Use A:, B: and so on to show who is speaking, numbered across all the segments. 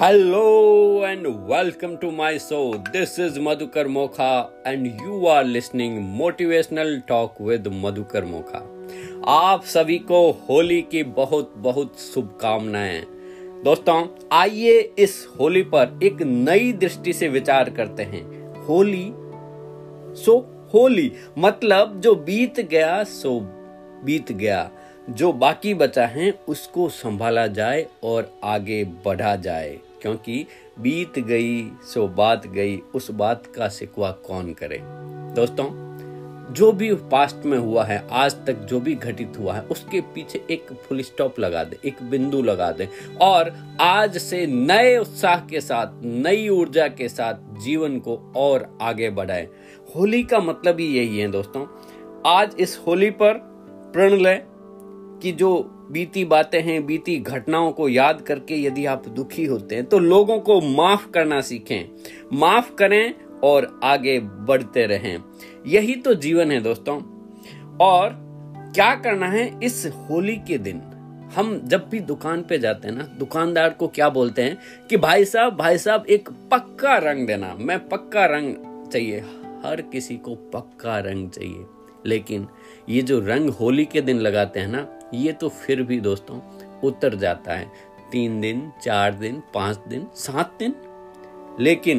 A: Hello and welcome to my show this is Madhukar Mokha and you are listening motivational talk with Madhukar Mokha आप सभी को होली की बहुत बहुत शुभकामनाएँ। दोस्तों, आइए इस होली पर एक नई दृष्टि से विचार करते हैं। होली, सो होली मतलब जो बीत गया, सो बीत गया। जो बाकी बचा है उसको संभाला जाए और आगे बढ़ा जाए। क्योंकि बीत गई, सो बात गई, उस बात का सिकवा कौन करे? दोस्तों, जो भी पास्ट में हुआ है, आज तक जो भी घटित हुआ है, उसके पीछे एक फुल स्टॉप लगा दे, एक बिंदु लगा दे। और आज से नए उत्साह के साथ, नई ऊर्जा के साथ जीवन को और आगे बढ़ाए। होली का मतलब ही यही है, दोस्तों। आज इस होली पर प्रण लें कि जो बीती बातें हैं, बीती घटनाओं को याद करके यदि आप दुखी होते हैं तो लोगों को माफ़ करना सीखें। माफ़ करें और आगे बढ़ते रहें। यही तो जीवन है दोस्तों। और क्या करना है इस होली के दिन? हम जब भी दुकान पे जाते हैं ना, दुकानदार को क्या बोलते हैं कि, भाई साहब भाई साहब, एक पक्का रंग देना। मैं पक्का रंग चाहिए। हर किसी को पक्का रंग चाहिए। लेकिन ये जो रंग होली के दिन लगाते हैं ना, ये तो फिर भी दोस्तों उतर जाता है। तीन दिन, चार दिन, पाँच दिन, सात दिन। लेकिन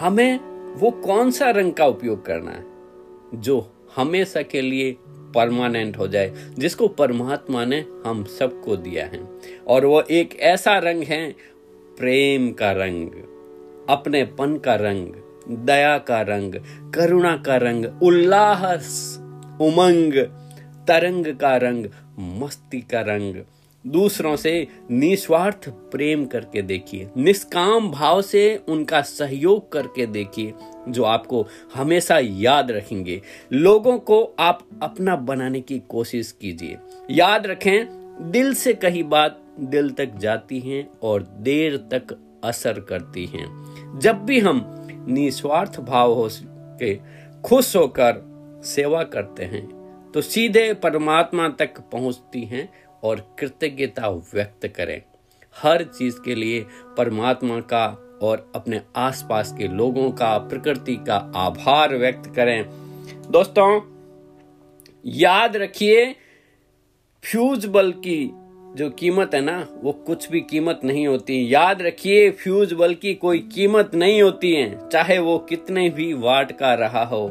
A: हमें वो कौन सा रंग का उपयोग करना है जो हमेशा के लिए परमानेंट हो जाए, जिसको परमात्मा ने हम सबको दिया है। और वो एक ऐसा रंग है, प्रेम का रंग, अपनेपन का रंग, दया का रंग, करुणा का रंग, उल्लास उमंग, तरंग का रंग, मस्ती का रंग। दूसरों से निस्वार्थ प्रेम करके देखिए, निष्काम भाव से उनका सहयोग करके देखिए, जो आपको हमेशा याद रखेंगे। लोगों को आप अपना बनाने की कोशिश कीजिए। याद रखें, दिल से कही बात दिल तक जाती हैं और देर तक असर करती हैं। जब भी हम निस्वार्थ भाव हो के खुश होकर सेवा करते हैं तो सीधे परमात्मा तक पहुँचती हैं और कृतज्ञता व्यक्त करें। हर चीज़ के लिए परमात्मा का और अपने आसपास के लोगों का, प्रकृति का आभार व्यक्त करें। दोस्तों, याद रखिए, फ्यूज बल्ब की जो कीमत है ना, वो कुछ भी कीमत नहीं होती। याद रखिए, फ्यूज बल्ब की कोई कीमत नहीं होती है, चाहे वो कितने भी वाट का रहा हो।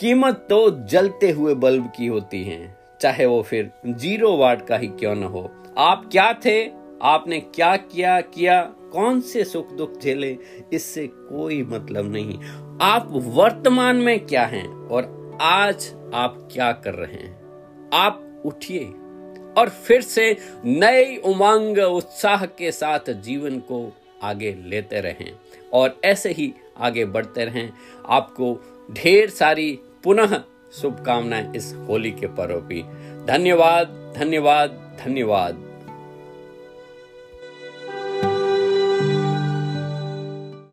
A: कीमत तो जलते हुए बल्ब की होती है, चाहे वो फिर ज़ीरो वाट का ही क्यों न हो। आप क्या थे? आपने क्या किया? किया कौन से सुख दुख झेले? इससे कोई मतलब नहीं। आप वर्तमान में क्या हैं? और आज आप क्या कर रहे हैं? आप उठिए और फिर से नई उमंग, उत्साह के साथ जीवन को आगे लेते रहें। और ऐसे ही आगे बढ़ते रहें। आपको ढेर सारी पुनः शुभकामनाएँ इस होली के पर्व की। धन्यवाद धन्यवाद धन्यवाद।